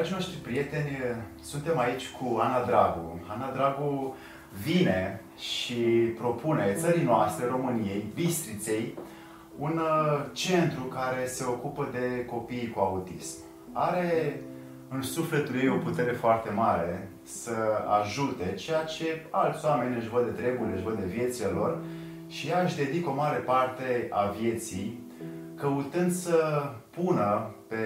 Dragii noștri prieteni, suntem aici cu Ana Dragu. Ana Dragu vine și propune țării noastre, României, Bistriței, un uh, centru care se ocupă de copiii cu autism. Are în sufletul ei o putere foarte mare să ajute ceea ce alți oameni își văd de treburile, își văd de viețile lor și ea își dedică o mare parte a vieții căutând să pună pe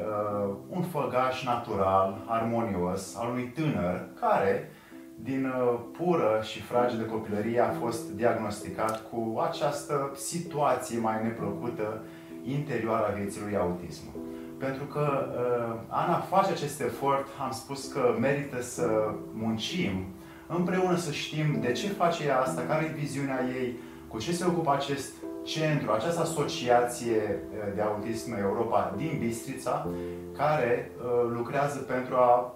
uh, un făgaș natural, armonios, al unui tânăr care, din uh, pură și fragedă copilărie, a fost diagnosticat cu această situație mai neplăcută interioară a vieții lui autismul. Pentru că uh, Ana face acest efort, am spus că merită să muncim împreună să știm de ce face ea asta, care e viziunea ei, cu ce se ocupă acest centru, această asociație uh, de autism Europa din Bistrița, care uh, lucrează pentru a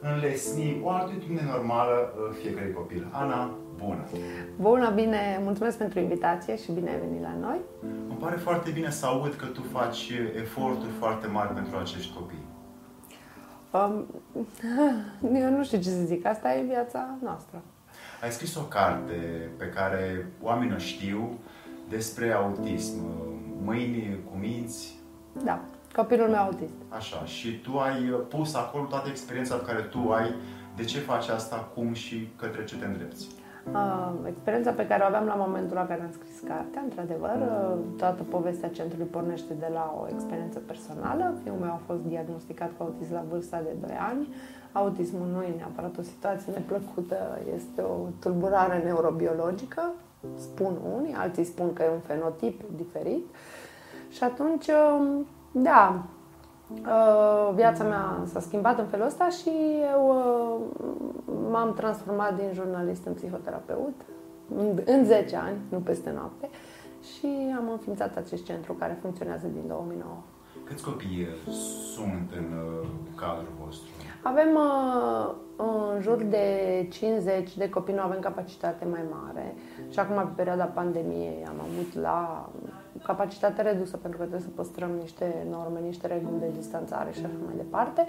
înlesni o atitudine normală uh, fiecare copil. Ana, bună! Bună, bine! Mulțumesc pentru invitație și bine ai venit la noi! Îmi pare foarte bine să aud că tu faci eforturi foarte mari pentru acești copii. Um, eu nu știu ce să zic, asta e viața noastră. Ai scris o carte pe care oamenii o știu despre autism. Mâini cu minți. Da, copilul meu autist. Așa, și tu ai pus acolo toată experiența pe care tu ai, de ce faci asta, cum și către ce te îndrepți. Uh, experiența pe care o aveam la momentul la care am scris cartea, într-adevăr, uh, toată povestea centrului pornește de la o experiență personală. Fiul meu a fost diagnosticat cu autism la vârsta de 2 ani. Autismul nu e neapărat o situație neplăcută, este o tulburare neurobiologică, spun unii, alții spun că e un fenotip diferit. Și atunci, uh, da, Uh, viața mea s-a schimbat în felul ăsta și eu uh, m-am transformat din jurnalist în psihoterapeut în 10 ani, nu peste noapte, și am înființat acest centru care funcționează din 2009. Câți copii sunt în uh, cadrul vostru? Avem în jur de 50 de copii, nu avem capacitate mai mare și acum pe perioada pandemiei am avut la capacitate redusă pentru că trebuie să păstrăm niște norme, niște reguli de distanțare și așa mai departe.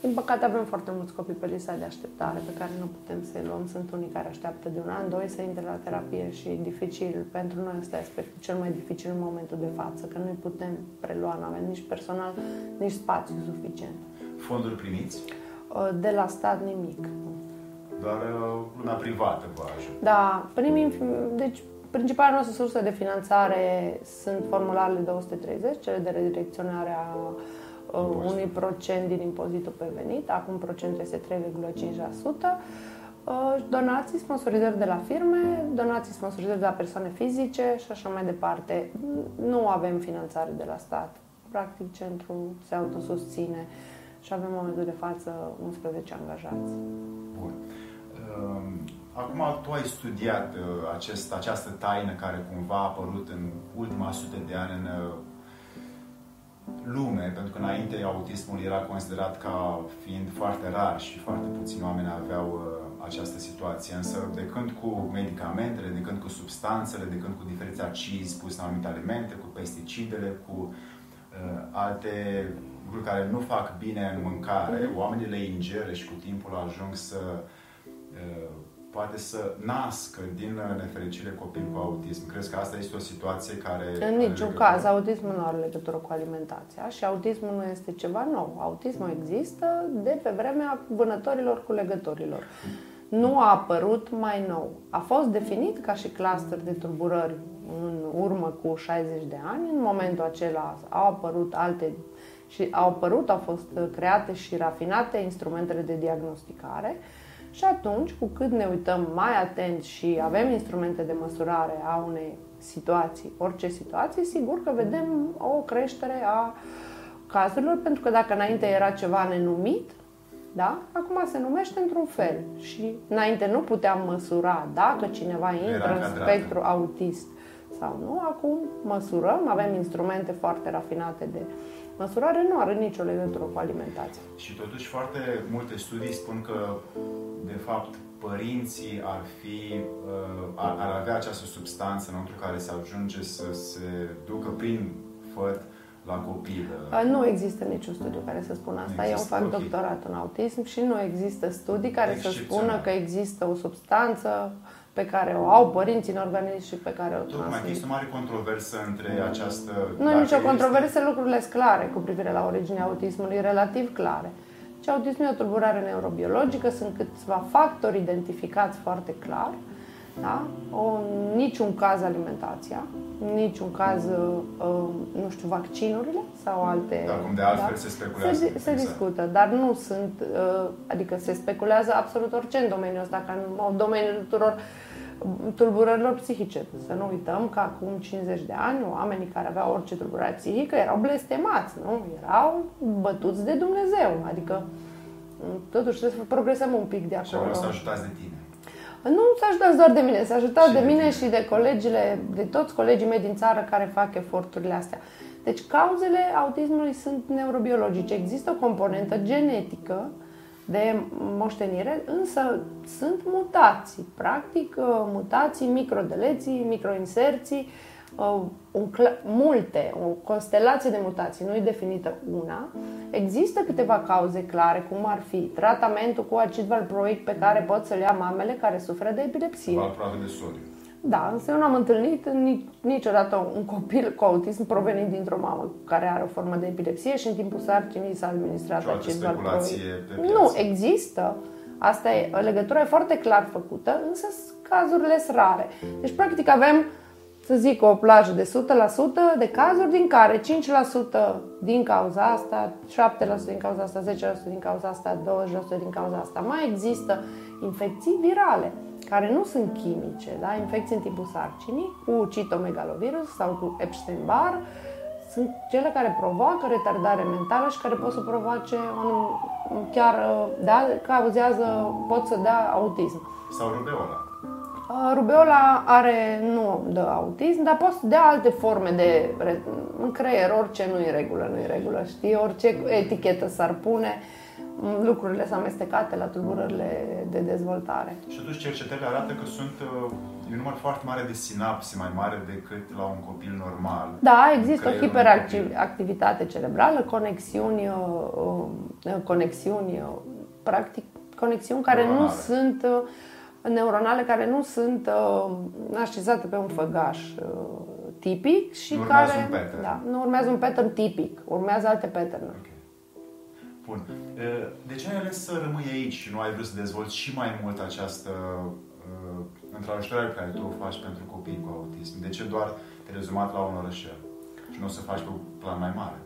Din păcate avem foarte mulți copii pe lista de așteptare pe care nu putem să-i luăm. Sunt unii care așteaptă de un an, doi să intre la terapie și dificil. Pentru noi este aspectul cel mai dificil în momentul de față, că nu putem prelua, nu avem nici personal, nici spațiu suficient. Fonduri primiți? Uh, de la stat nimic. Doar uh, lumea privată vă ajută? Da, primim, deci Principala noastră sursă de finanțare sunt formularele 230, cele de redirecționare a uh, unui procent din impozitul pe venit, acum procentul este 3,5%. Uh, donații, sponsorizări de la firme, donații, sponsorizări de la persoane fizice și așa mai departe. Nu avem finanțare de la stat. Practic, centrul se autosusține și avem în momentul de față 11 angajați. Bun. Um Acum tu ai studiat uh, acest, această taină care cumva a apărut în ultima sute de ani în uh, lume, pentru că înainte autismul era considerat ca fiind foarte rar și foarte puțini oameni aveau uh, această situație. Însă de când cu medicamentele, de când cu substanțele, de când cu diferiți acizi pus în anumite alimente, cu pesticidele, cu uh, alte lucruri care nu fac bine în mâncare, mm-hmm. oamenii le ingeră și cu timpul ajung să uh, poate să nască din nefericire copii cu autism. Crezi că asta este o situație care... În niciun caz, autismul nu are legătură cu alimentația și autismul nu este ceva nou. Autismul există de pe vremea vânătorilor cu legătorilor. Nu a apărut mai nou. A fost definit ca și cluster de tulburări în urmă cu 60 de ani. În momentul acela au apărut alte și au apărut, au fost create și rafinate instrumentele de diagnosticare. Și atunci, cu cât ne uităm mai atent și avem instrumente de măsurare a unei situații, orice situație, sigur că vedem o creștere a cazurilor, pentru că dacă înainte era ceva nenumit, da? Acum se numește într-un fel și înainte nu puteam măsura dacă cineva intră în spectru autist sau nu. Acum măsurăm, avem instrumente foarte rafinate de Măsurare nu are nicio legătură cu alimentația. Și totuși foarte multe studii spun că, de fapt, părinții ar fi, uh, ar, ar avea această substanță înăuntru care se ajunge să se ducă prin făt la copil? Nu există niciun studiu care să spună asta. Eu fac okay. doctorat în autism și nu există studii care să spună că există o substanță pe care o au părinții în organism și pe care o transmit. Tocmai există o mare controversă între această... Nu e nicio controversă, este... lucrurile sunt clare cu privire la originea autismului, relativ clare. Și autismul e o tulburare neurobiologică, sunt câțiva factori identificați foarte clar. Da? O, niciun caz alimentația, niciun caz, uh, nu știu, vaccinurile sau alte... Dar cum de altfel da? se speculează. Se, se exact. discută, dar nu sunt, uh, adică se speculează absolut orice în domeniul ăsta, ca în domeniul tuturor tulburărilor psihice. Să nu uităm că acum 50 de ani oamenii care aveau orice tulburare psihică erau blestemați, nu? Erau bătuți de Dumnezeu. Adică totuși trebuie să progresăm un pic de acolo. Și să ajutați de tine. Nu să ajutați doar de mine, să ajutați de mine și de colegile, de toți colegii mei din țară care fac eforturile astea. Deci cauzele autismului sunt neurobiologice. Există o componentă genetică de moștenire, însă sunt mutații, practic uh, mutații, microdeleții, microinserții, uh, un multe, o constelație de mutații, nu e definită una. Există câteva cauze clare, cum ar fi tratamentul cu acid valproic pe care pot să-l ia mamele care suferă de epilepsie. Valproate de sodiu. Da, însă eu nu am întâlnit niciodată un copil cu autism provenit dintr-o mamă care are o formă de epilepsie și în timpul sarcinii s-a administrat acest speculație pe Nu, există. Asta e, legătura e foarte clar făcută, însă cazurile sunt rare. Deci, practic, avem, să zic, o plajă de 100% de cazuri din care 5% din cauza asta, 7% din cauza asta, 10% din cauza asta, 20% din cauza asta. Mai există infecții virale care nu sunt chimice, da? infecții în timpul sarcinii, cu citomegalovirus sau cu Epstein-Barr, sunt cele care provoacă retardare mentală și care pot să provoace un, chiar, da, cauzează, pot să dea autism. Sau rubeola. Rubeola are, nu dă autism, dar poate să dea alte forme de, în creier, orice nu e regulă, nu e regulă, știi, orice etichetă s-ar pune, lucrurile sunt amestecate la tulburările de dezvoltare. Și totuși cercetările arată că sunt uh, un număr foarte mare de sinapse, mai mare decât la un copil normal. Da, există o hiperactivitate cerebrală, conexiuni, uh, uh, conexiuni, practic, conexiuni care neuronale. nu sunt neuronale, care nu sunt așezate pe un făgaș tipic și nu care un pattern. Da, nu urmează un pattern tipic, urmează alte pattern okay. Bun. De ce ai ales să rămâi aici și nu ai vrut să dezvolți și mai mult această uh, întrajutorare pe care tu o faci pentru copii cu autism? De ce doar te rezumat la un orășel și nu o să faci pe un plan mai mare?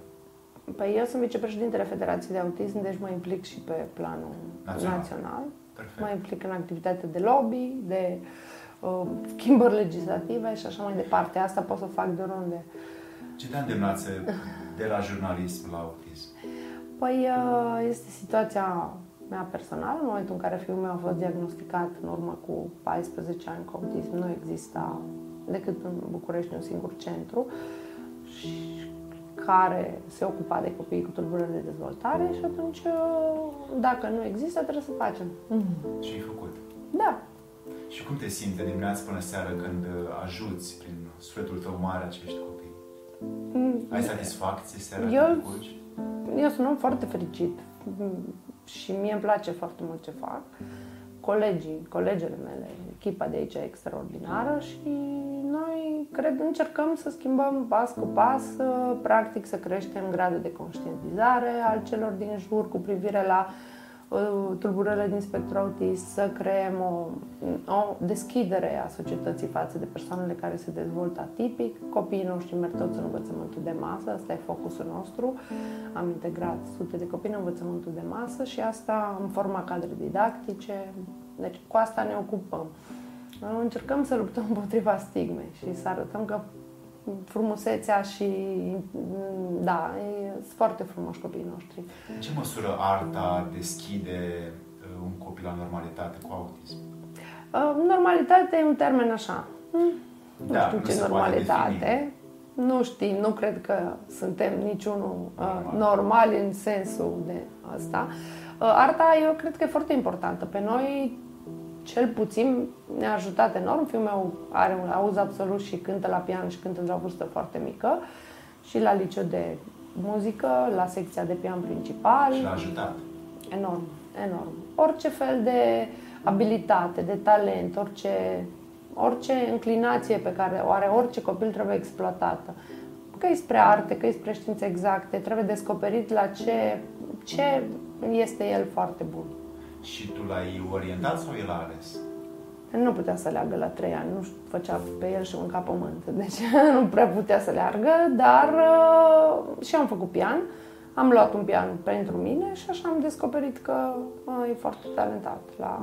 Păi eu sunt vicepreședintele Federației de Autism, deci mă implic și pe planul național. național. Mă implic în activitate de lobby, de uh, schimbări legislative și așa mai departe. Asta pot să fac de oriunde. Ce te-a îndemnat de la jurnalism la autism? Păi uh, este situația mea personală. În momentul în care fiul meu a fost diagnosticat în urmă cu 14 ani cu autism, nu exista decât în București un singur centru și care se ocupa de copii cu tulburări de dezvoltare și atunci, uh, dacă nu există, trebuie să facem. Mm-hmm. Și ai făcut. Da. Și cum te simți de dimineață până seara când uh, ajuți prin sufletul tău mare acești copii? Mm. Ai satisfacție seara Eu... când eu sunt un om foarte fericit și mie îmi place foarte mult ce fac. Colegii, colegele mele, echipa de aici e extraordinară și noi cred încercăm să schimbăm pas cu pas, practic să creștem gradul de conștientizare al celor din jur cu privire la uh, tulburările din spectru autist, să creăm o, o deschidere a societății față de persoanele care se dezvoltă atipic. Copiii noștri merg toți în învățământul de masă, asta e focusul nostru. Am integrat sute de copii în învățământul de masă și asta în forma cadre didactice. Deci cu asta ne ocupăm. Încercăm să luptăm împotriva stigmei și să arătăm că frumusețea și da, e, sunt foarte frumoși copiii noștri. În ce măsură arta deschide uh, un copil la normalitate cu autism? Uh, normalitate e un termen așa. Hm? Da, nu știu ce normalitate. Nu știu, nu cred că suntem niciunul uh, normal. normal în sensul de asta. Arta, eu cred că e foarte importantă. Pe noi cel puțin ne-a ajutat enorm. Fiul meu are un auz absolut și cântă la pian și cântă într-o vârstă foarte mică. și la liceu de muzică, la secția de pian principal. Și l-a ajutat. Enorm, enorm. Orice fel de abilitate, de talent, orice, orice înclinație pe care o are orice copil trebuie exploatată. Că e spre arte, că e spre științe exacte, trebuie descoperit la ce, ce este el foarte bun. Și tu l-ai orientat sau el a ales? Nu putea să leargă la trei ani, nu făcea pe el și mânca pământ, deci nu prea putea să leargă, dar uh, și am făcut pian. Am luat un pian pentru mine și așa am descoperit că uh, e foarte talentat, la,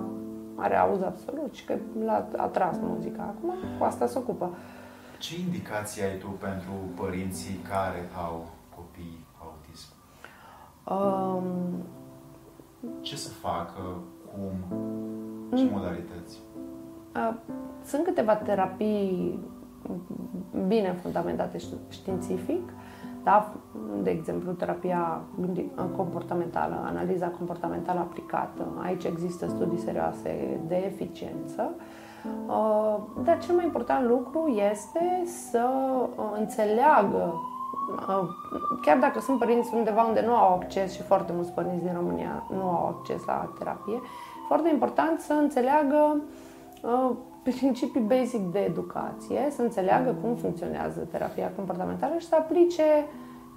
are auz absolut și că l-a atras muzica. Acum cu asta se ocupă. Ce indicații ai tu pentru părinții care au copii cu autism? Um, Ce să facă, cum, ce mm. modalități? Sunt câteva terapii bine fundamentate științific, da? de exemplu, terapia comportamentală, analiza comportamentală aplicată. Aici există studii serioase de eficiență. Dar cel mai important lucru este să înțeleagă, chiar dacă sunt părinți undeva unde nu au acces și foarte mulți părinți din România nu au acces la terapie, foarte important să înțeleagă Uh, principii basic de educație, să înțeleagă cum funcționează terapia comportamentală și să aplice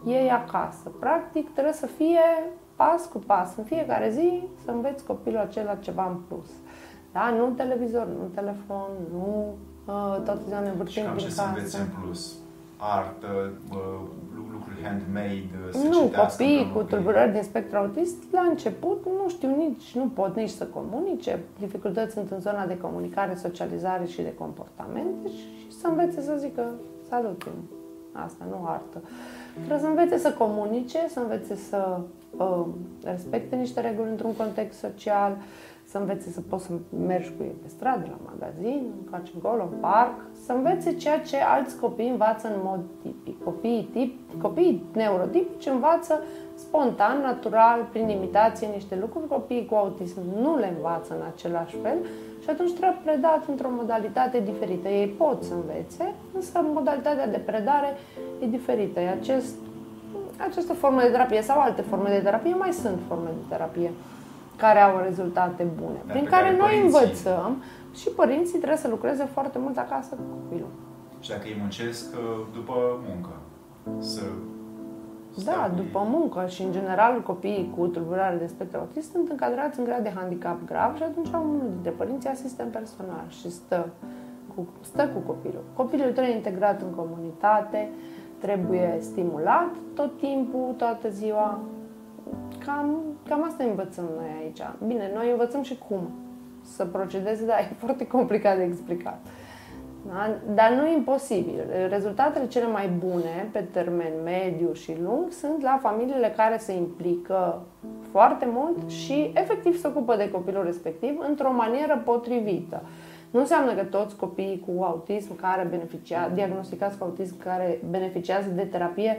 ei acasă. Practic, trebuie să fie pas cu pas, în fiecare zi, să înveți copilul acela ceva în plus. Da? Nu televizor, nu telefon, nu uh, toată ziua ne învârtim prin casă. să înveți în plus? Artă, uh, handmade, să Nu, copiii cu tulburări din spectru autist, la început nu știu nici, nu pot nici să comunice, dificultăți sunt în zona de comunicare, socializare și de comportament și să învețe să zică salut, asta, nu artă. Trebuie să învețe să comunice, să învețe să uh, respecte niște reguli într-un context social, să învețe să poți să mergi cu ei pe stradă, la magazin, încoace încolo, în parc, să învețe ceea ce alți copii învață în mod tipic. Copiii, tip, copiii neurotipici învață spontan, natural, prin imitație niște lucruri. Copiii cu autism nu le învață în același fel și atunci trebuie predat într-o modalitate diferită. Ei pot să învețe, însă modalitatea de predare e diferită. Acest, această formă de terapie sau alte forme de terapie, mai sunt forme de terapie care au rezultate bune, Dar prin care, care noi părinții... învățăm și părinții trebuie să lucreze foarte mult acasă cu copilul. Și dacă îi muncesc uh, după muncă, să da, după muncă și în general copiii cu tulburare de spectru autist sunt încadrați în grad de handicap grav și atunci unul dintre părinți asistent personal și stă cu, stă cu copilul. Copilul trebuie integrat în comunitate, trebuie stimulat tot timpul, toată ziua, Cam, cam asta învățăm noi aici. Bine, noi învățăm și cum să procedeze, dar e foarte complicat de explicat. Da? Dar nu e imposibil. Rezultatele cele mai bune pe termen mediu și lung sunt la familiile care se implică foarte mult și efectiv se ocupă de copilul respectiv într-o manieră potrivită. Nu înseamnă că toți copiii cu autism care beneficiază, diagnosticați cu autism care beneficiază de terapie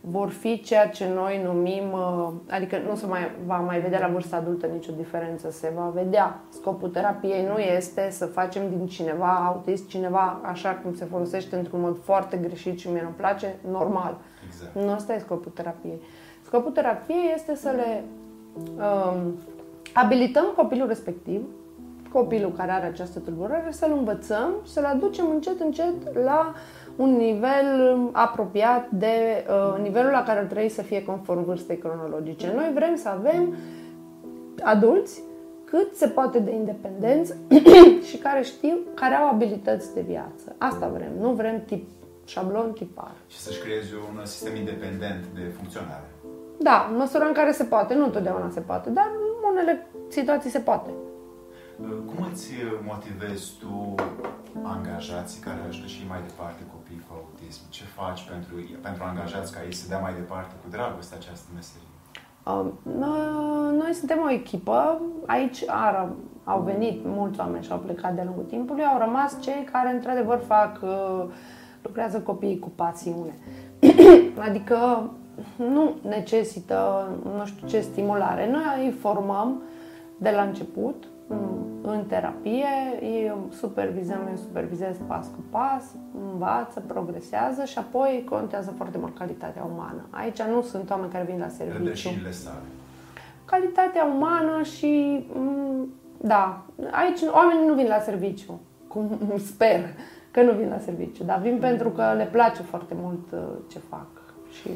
vor fi ceea ce noi numim, uh, adică nu se mai va mai vedea la vârsta adultă nicio diferență, se va vedea. Scopul terapiei nu este să facem din cineva autist, cineva așa cum se folosește într-un mod foarte greșit și mie nu place, normal. Exact. Nu asta e scopul terapiei. Scopul terapiei este să le um, abilităm copilul respectiv, copilul care are această tulburare, să-l învățăm și să-l aducem încet, încet la un nivel apropiat de uh, nivelul la care ar trebui să fie conform vârstei cronologice. Noi vrem să avem adulți cât se poate de independenți și care știu, care au abilități de viață. Asta vrem. Nu vrem tip șablon tipar. Și să-și creezi un sistem independent de funcționare. Da, în măsura în care se poate. Nu întotdeauna se poate, dar în unele situații se poate. Cum îți motivezi tu angajații care ajută și mai departe copii cu autism? Ce faci pentru, pentru angajați ca ei să dea mai departe cu dragoste această meserie? Um, noi suntem o echipă. Aici ar, au venit mulți oameni și au plecat de lungul timpului. Au rămas cei care, într-adevăr, fac, uh, lucrează copiii cu pasiune. adică nu necesită, nu știu ce, stimulare. Noi îi formăm de la început în terapie, eu supervizăm, eu supervizez pas cu pas, învață, progresează și apoi contează foarte mult calitatea umană. Aici nu sunt oameni care vin la serviciu. Rădășinile sale. Calitatea umană și, mm, da, aici oamenii nu vin la serviciu, cum sper că nu vin la serviciu, dar vin pentru că le place foarte mult uh, ce fac. Și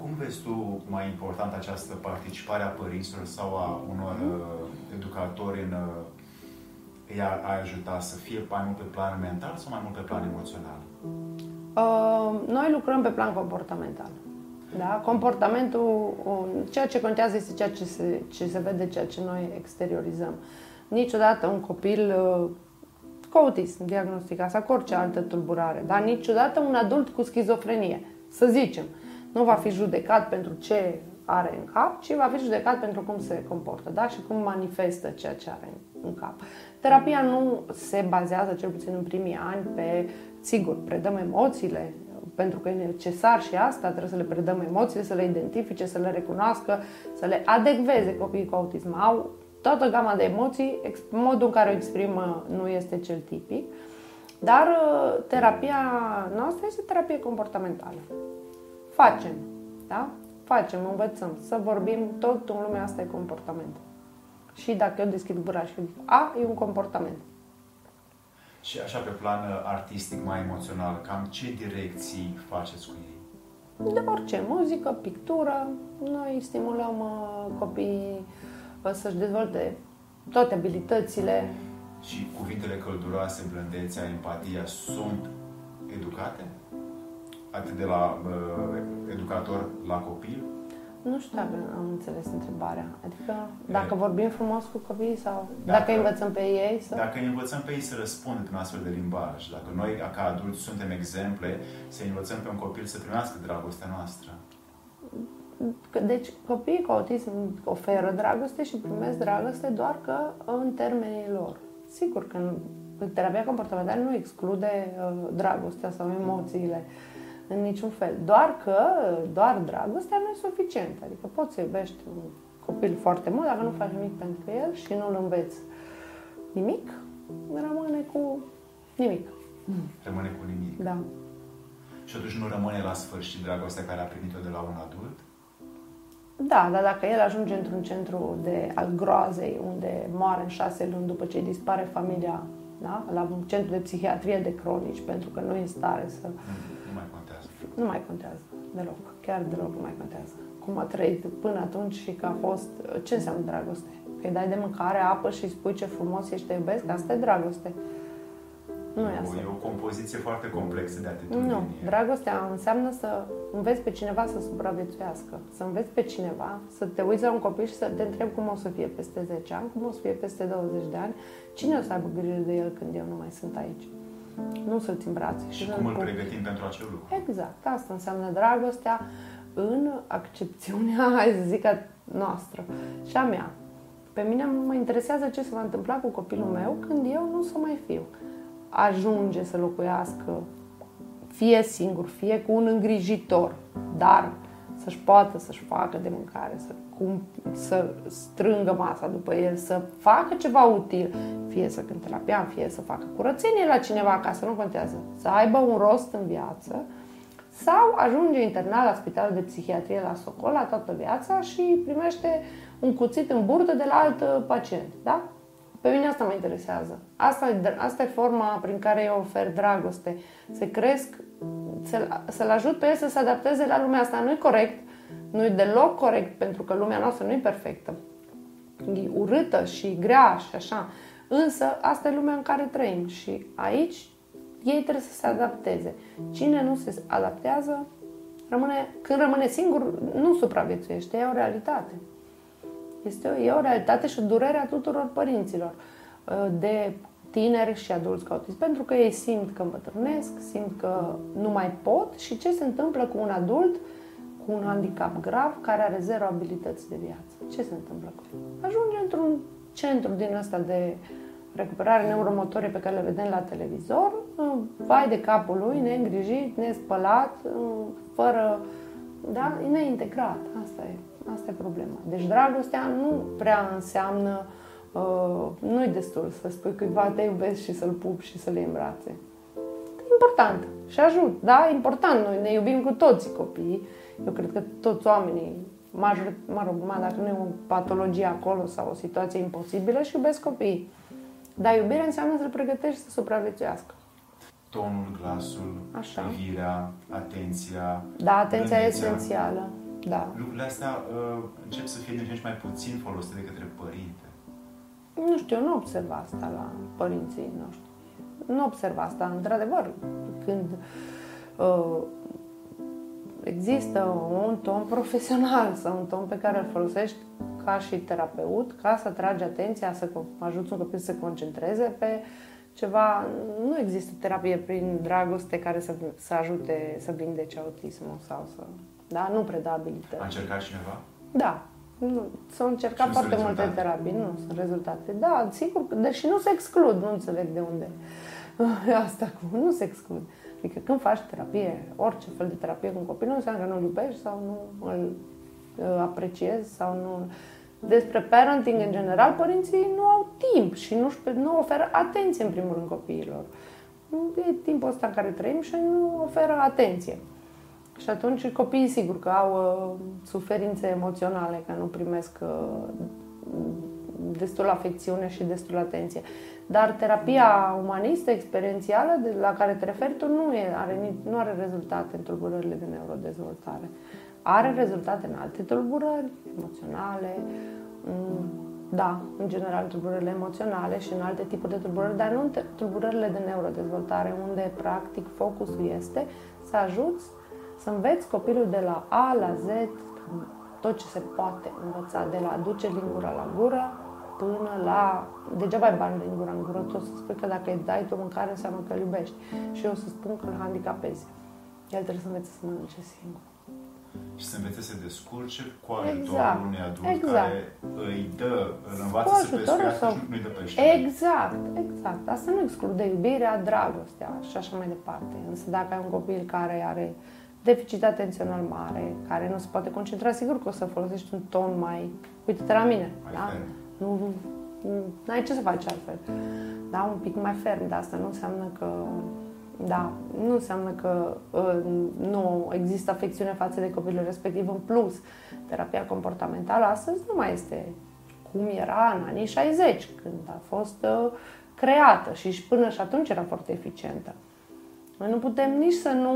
cum vezi tu mai important această participare a părinților sau a unor uh, educatori în uh, a, a ajuta să fie mai mult pe plan mental sau mai mult pe plan emoțional? Uh, noi lucrăm pe plan comportamental. Da? Comportamentul, ceea ce contează este ceea ce se, ce se vede, ceea ce noi exteriorizăm. Niciodată un copil uh, cu autism diagnosticat sau cu orice altă tulburare, dar niciodată un adult cu schizofrenie, să zicem. Uh, nu va fi judecat pentru ce are în cap, ci va fi judecat pentru cum se comportă da? și cum manifestă ceea ce are în cap. Terapia nu se bazează, cel puțin în primii ani, pe, sigur, predăm emoțiile, pentru că e necesar și asta, trebuie să le predăm emoțiile, să le identifice, să le recunoască, să le adecveze copiii cu autism. Au toată gama de emoții, modul în care o exprimă nu este cel tipic, dar uh, terapia noastră este terapie comportamentală. Facem, da? Facem, învățăm să vorbim, tot în lumea asta e comportament. Și dacă eu deschid gura și zic, a, e un comportament. Și așa pe plan uh, artistic, mai emoțional, cam ce direcții faceți cu ei? De orice, muzică, pictură. Noi stimulăm uh, copiii uh, să-și dezvolte toate abilitățile. Și cuvintele călduroase, blândețea, empatia sunt educate? Atât de la uh, educator la copil? Nu știu dacă am înțeles întrebarea. Adică dacă vorbim frumos cu copiii sau dacă, dacă învățăm pe ei să... Dacă îi învățăm pe ei să răspundă în astfel de limbaj, dacă noi ca adulți suntem exemple, să învățăm pe un copil să primească dragostea noastră. Deci copiii cu autism oferă dragoste și primesc dragoste doar că în termenii lor. Sigur că în terapia comportamentală nu exclude uh, dragostea sau emoțiile. Uh, în niciun fel. Doar că, doar dragostea nu e suficient. Adică poți să iubești un copil foarte mult, dacă nu faci nimic pentru el și nu-l înveți nimic, rămâne cu nimic. Rămâne cu nimic. Da. Și atunci nu rămâne la sfârșit dragostea care a primit-o de la un adult? Da, dar dacă el ajunge într-un centru de, al groazei, unde moare în șase luni după ce îi dispare familia, da? la un centru de psihiatrie de cronici, pentru că nu e în stare să... Mm nu mai contează deloc. Chiar deloc nu mai contează. Cum a trăit până atunci și că a fost... Ce înseamnă dragoste? Că îi dai de mâncare, apă și îi spui ce frumos ești, te iubesc? Asta e dragoste. Nu e asta. E o compoziție foarte complexă de atitudine. Nu. Dragostea înseamnă să înveți pe cineva să supraviețuiască. Să înveți pe cineva, să te uiți la un copil și să te întrebi cum o să fie peste 10 ani, cum o să fie peste 20 de ani, cine o să aibă grijă de el când eu nu mai sunt aici nu să-ți îmbrați. Și, și cum îl pregătim pentru acel lucru. Exact, asta înseamnă dragostea în accepțiunea, hai să zic, a noastră și a mea. Pe mine mă interesează ce se va întâmpla cu copilul meu când eu nu să mai fiu. Ajunge să locuiască fie singur, fie cu un îngrijitor, dar să-și poată să-și facă de mâncare, să, cum, să strângă masa după el, să facă ceva util, fie să cânte la pian, fie să facă curățenie la cineva acasă, nu contează, să aibă un rost în viață, sau ajunge internat la spitalul de psihiatrie la Socol la toată viața și primește un cuțit în burtă de la alt pacient, da? Pe mine asta mă interesează. Asta, asta e forma prin care eu ofer dragoste. Se cresc să-l, să-l ajut pe el să se adapteze la lumea asta. Nu e corect, nu e deloc corect, pentru că lumea noastră nu e perfectă. E urâtă și grea și așa. Însă asta e lumea în care trăim și aici ei trebuie să se adapteze. Cine nu se adaptează, rămâne, când rămâne singur, nu supraviețuiește. E o realitate. Este o, e o realitate și o durere a tuturor părinților de tineri și adulți cu autism, pentru că ei simt că îmbătrânesc, simt că nu mai pot și ce se întâmplă cu un adult cu un handicap grav care are zero abilități de viață. Ce se întâmplă cu el? Ajunge într-un centru din ăsta de recuperare neuromotorie pe care le vedem la televizor, vai de capul lui, neîngrijit, nespălat, fără, da, neintegrat. Asta e, asta e problema. Deci dragostea nu prea înseamnă Uh, nu-i destul să spui cuiva te iubesc și să-l pup și să-l iei în brațe. E important și ajut, da? E important. Noi ne iubim cu toții copiii. Eu cred că toți oamenii, major, mă rog, mă, dacă nu e o patologie acolo sau o situație imposibilă, și iubesc copiii. Dar iubirea înseamnă să-l pregătești să supraviețuiască. Tonul, glasul, Așa. privirea, atenția. Da, atenția e blândețea. esențială. Da. Lucrurile astea uh, încep să fie din ce în ce mai puțin folosite de către părinte. Nu știu, eu nu observ asta la părinții noștri. Nu observ asta. Într-adevăr, când uh, există un ton profesional sau un ton pe care îl folosești ca și terapeut, ca să atragi atenția, să ajuți un copil să se concentreze pe ceva. Nu există terapie prin dragoste care să, să ajute să vindece autismul sau să... Da, nu preda A abilități. încercat cineva? Da. Nu, s-au încercat Și nu sunt foarte multe rezultate. terapii, nu sunt rezultate. Da, sigur, că- deși nu se exclud, nu înțeleg de unde. Asta cu, nu se exclud. Adică când faci terapie, orice fel de terapie cu un copil, nu înseamnă că nu-l iubești sau nu îl uh, apreciezi sau nu... Despre parenting în general, părinții nu au timp și nu, nu oferă atenție în primul rând copiilor. E timpul ăsta în care trăim și nu oferă atenție. Și atunci copiii sigur că au uh, suferințe emoționale, că nu primesc uh, destul afecțiune și destul atenție. Dar terapia umanistă, experiențială, de la care te referi tu, nu, e, are, ni- nu are rezultate în tulburările de neurodezvoltare. Are rezultate în alte tulburări emoționale, mm, da, în general tulburările emoționale și în alte tipuri de tulburări, dar nu în te- tulburările de neurodezvoltare, unde practic focusul este să ajuți să înveți copilul de la A la Z tot ce se poate învăța, de la aduce lingura la gură până la... Degeaba ai bani din gura în gură, tu o să spui că dacă îi dai tu mâncare înseamnă că îl iubești. Și eu o să spun că îl handicapezi. El trebuie să învețe să mănânce singur. Și să învețe să se descurce cu ajutorul Exact. unui adult Exact. care îi dă, îl învață Cu să ajutorul pescuiască sau- și nu-i dă pește. Exact, exact. Asta nu exclude iubirea, dragostea și așa mai departe. Însă dacă ai un copil care are deficit atențional mare, care nu se poate concentra, sigur că o să folosești un ton mai... Uite-te la mine, Mai da? ferm. Nu, nu ai ce să faci altfel. Da, un pic mai ferm, dar asta nu înseamnă că da, nu înseamnă că uh, nu există afecțiune față de copilul respectiv. În plus, terapia comportamentală astăzi nu mai este cum era în anii 60, când a fost uh, creată și și până și atunci era foarte eficientă. Noi nu putem nici să nu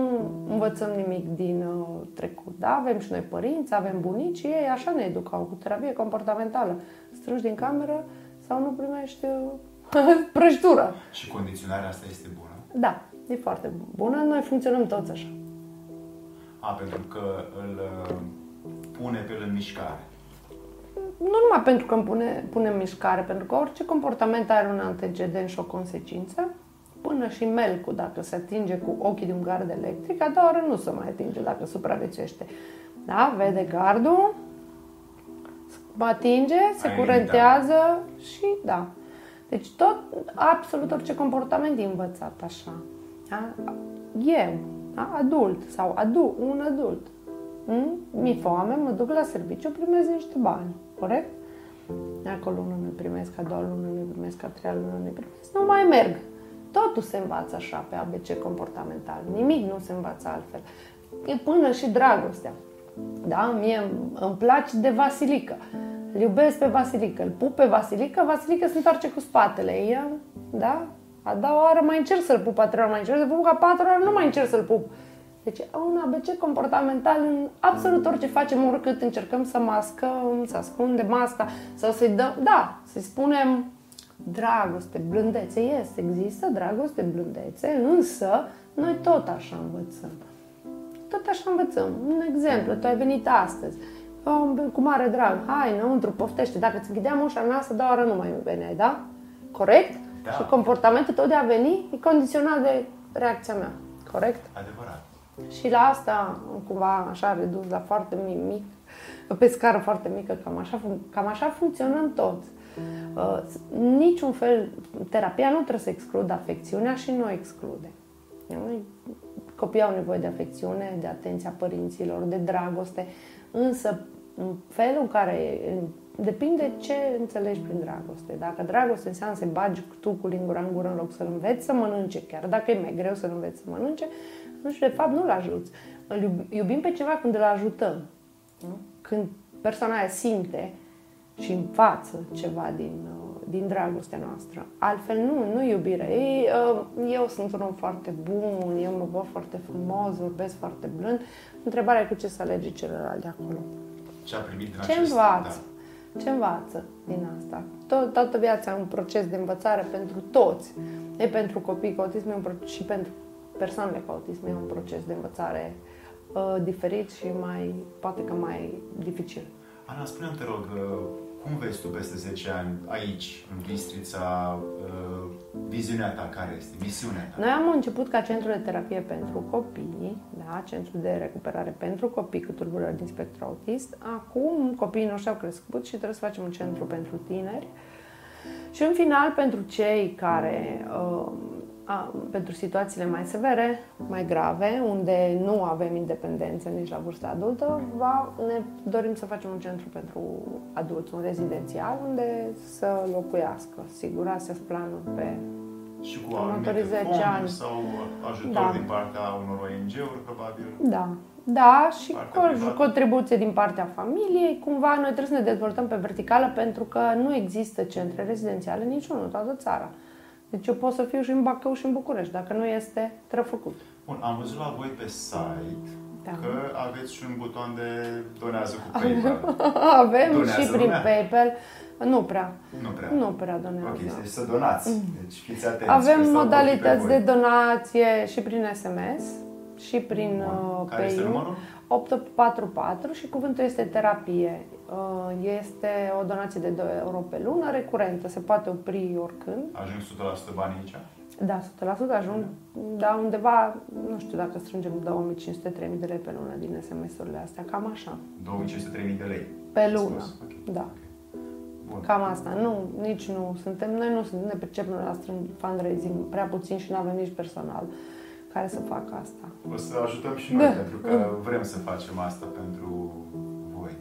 învățăm nimic din uh, trecut. Da? Avem și noi părinți, avem bunici și ei așa ne educau, cu terapie comportamentală. Strângi din cameră sau nu primești uh, prăjitură. Și condiționarea asta este bună. Da, e foarte bună. Noi funcționăm toți așa. A, pentru că îl uh, pune pe el în mișcare. Nu numai pentru că îmi pune, pune în mișcare, pentru că orice comportament are un antecedent și o consecință, până și melcul, dacă se atinge cu ochii de un gard electric, a doua oară nu se mai atinge dacă supraviețuiește. Da? Vede gardul, mă atinge, se Ai curentează și da. Deci tot, absolut orice comportament e învățat așa. Da? Eu, da? adult sau adu, un adult, Mm? Mi-e foame, mă duc la serviciu, primesc niște bani, corect? Acolo lună nu primesc, a doua lună nu primesc, a treia lună nu primesc, nu mai merg. Totul se învață așa pe ABC comportamental, nimic nu se învață altfel. E până și dragostea. Da, mie îmi- îmi place de Vasilică. Îl iubesc pe Vasilică, îl pup pe Vasilică, Vasilică se întoarce cu spatele. Ea, da? A doua oară mai încerc să-l pup, a treia oară mai încerc să-l pup, a patra oară nu mai încerc să-l pup. Deci un ABC comportamental în absolut orice facem, oricât încercăm să mascăm, să ascundem masca sau să-i dăm, da, să-i spunem dragoste, blândețe, este, există dragoste, blândețe, însă noi tot așa învățăm. Tot așa învățăm. Un exemplu, tu ai venit astăzi, Oh, cu mare drag, hai înăuntru, poftește. Dacă îți închideam ușa în asta, doar nu mai veneai, da? Corect? Da. Și comportamentul tău de a veni e condiționat de reacția mea. Corect? Adevărat. Și la asta, cumva așa redus la foarte mic, mic pe scară foarte mică, cam așa, fun- cam așa funcționăm toți. Uh, niciun fel, terapia nu trebuie să excludă afecțiunea și nu o exclude. Nu? Copiii au nevoie de afecțiune, de atenția părinților, de dragoste, însă în felul în care depinde ce înțelegi prin dragoste. Dacă dragoste înseamnă să bagi tu cu lingura în gură în loc să-l înveți să mănânce, chiar dacă e mai greu să-l înveți să mănânce, atunci de fapt nu-l ajuți. Îl iubim pe ceva când îl ajutăm. Nu? Când persoana aia simte și învață ceva din, uh, din dragostea noastră. Altfel nu, nu iubire. Ei, uh, eu sunt un om foarte bun, eu mă văd foarte frumos, vorbesc foarte blând. Întrebarea e cu ce să alege celălalt de acolo. Ce a primit din Ce acest... învață? Da. Ce învață din asta? Tot, toată viața e un proces de învățare pentru toți. E pentru copii cu autism e un proces, și pentru persoanele cu autism e un proces de învățare uh, diferit și mai, poate că mai dificil. Ana, spune te rog, uh, cum vezi tu peste 10 ani aici, în Bistrița, uh, viziunea ta care este, misiunea ta? Noi am început ca centru de terapie pentru copii, da, centru de recuperare pentru copii cu tulburări din spectru autist. Acum copiii noștri au crescut și trebuie să facem un centru pentru tineri. Și în final, pentru cei care uh, a, pentru situațiile mai severe, mai grave, unde nu avem independență nici la vârsta adultă, va, ne dorim să facem un centru pentru adulți, un rezidențial, unde să locuiască. Sigur, astea sunt planuri pe Și cu Următorii anumite 10 fonduri ani. sau ajutor Da. din partea unor ONG-uri, probabil. Da. Da, și Partea co- privată. contribuție din partea familiei. Cumva noi trebuie să ne dezvoltăm pe verticală pentru că nu există centre rezidențiale niciunul în toată țara. Deci eu pot să fiu și în Bacău și în București. Dacă nu este, trebuie făcut. Bun, am văzut la voi pe site Da. că aveți și un buton de donează cu PayPal. Avem Donează și prin lumea? PayPal. Nu prea. nu prea. Nu prea donează. Ok, deci să donați. Deci fiți atenți. că Avem stau modalități ochii pe de voi. donație și prin SMS și prin Bun. uh, Care este PayU. numărul? 844 și cuvântul este terapie. Uh, Este o donație de 2 euro pe lună, recurentă, se poate opri oricând. Ajung 100% bani aici? Da, 100% ajung, da, undeva, nu știu dacă strângem 2500-3000 de lei pe lună din SMS-urile astea, cam așa. 2500-3000 de lei. Pe Ați lună, spus. Ok. da. Bun. Cam asta. Nu, nici nu suntem, noi nu suntem, ne percepem la strâng fundraising prea puțin și nu avem nici personal care să facă asta. O să ajutăm și noi, Da. pentru că vrem să facem asta pentru voi.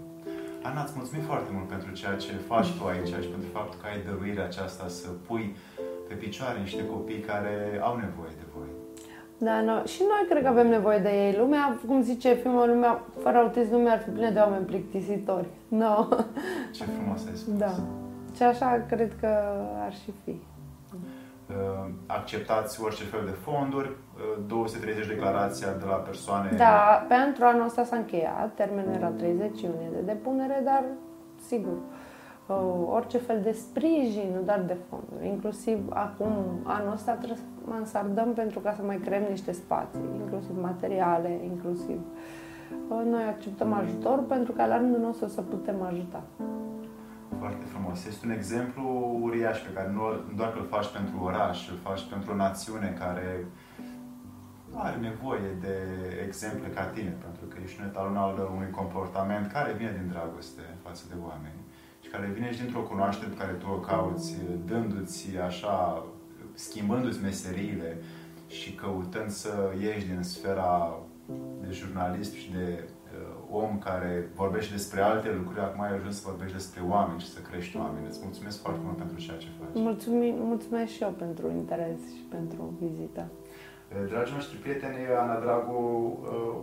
Ana, îți mulțumim foarte mult pentru ceea ce faci tu aici și pentru faptul că ai dăruirea aceasta să pui pe picioare niște copii care au nevoie de voi. Da, no, și noi cred că avem nevoie de ei. Lumea, cum zice filmul, lumea fără autism, lumea ar fi plină de oameni plictisitori. No. Ce frumos ai spus. Da. Și așa cred că ar și fi. Uh, Acceptați orice fel de fonduri, uh, 230 declarația de la persoane. Da, pentru anul ăsta s-a încheiat, termenul era 30 iunie de depunere, dar sigur, uh, orice fel de sprijin, nu doar de fonduri. Inclusiv acum, anul ăsta trebuie să mansardăm pentru ca să mai creăm niște spații, inclusiv materiale, inclusiv. Uh, Noi acceptăm ajutor pentru ca la rândul nostru să putem ajuta. Foarte frumos. Este un exemplu uriaș pe care nu nu doar că îl faci pentru oraș, îl faci pentru o națiune care are nevoie de exemple ca tine, pentru că ești un etalon al unui comportament care vine din dragoste față de oameni și care vine și dintr-o cunoaștere pe care tu o cauți, dându-ți așa, schimbându-ți meseriile și căutând să ieși din sfera de jurnalist și de uh, om care vorbește despre alte lucruri, acum ai ajuns să vorbești despre oameni și să crești oameni. Îți mulțumesc foarte mult pentru ceea ce faci. Mulțumim, mulțumesc și eu pentru interes și pentru vizită. Dragii noștri prieteni, Ana Dragu uh,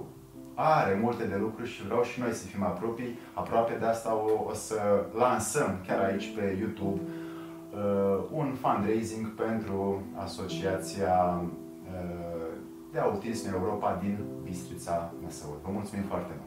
are multe de lucruri și vreau și noi să fim apropii, aproape de asta o, o să lansăm chiar aici pe YouTube uh, un fundraising pentru Asociația uh, de Autism Europa din Bistrița Năsăud. Vă mulțumim foarte mult!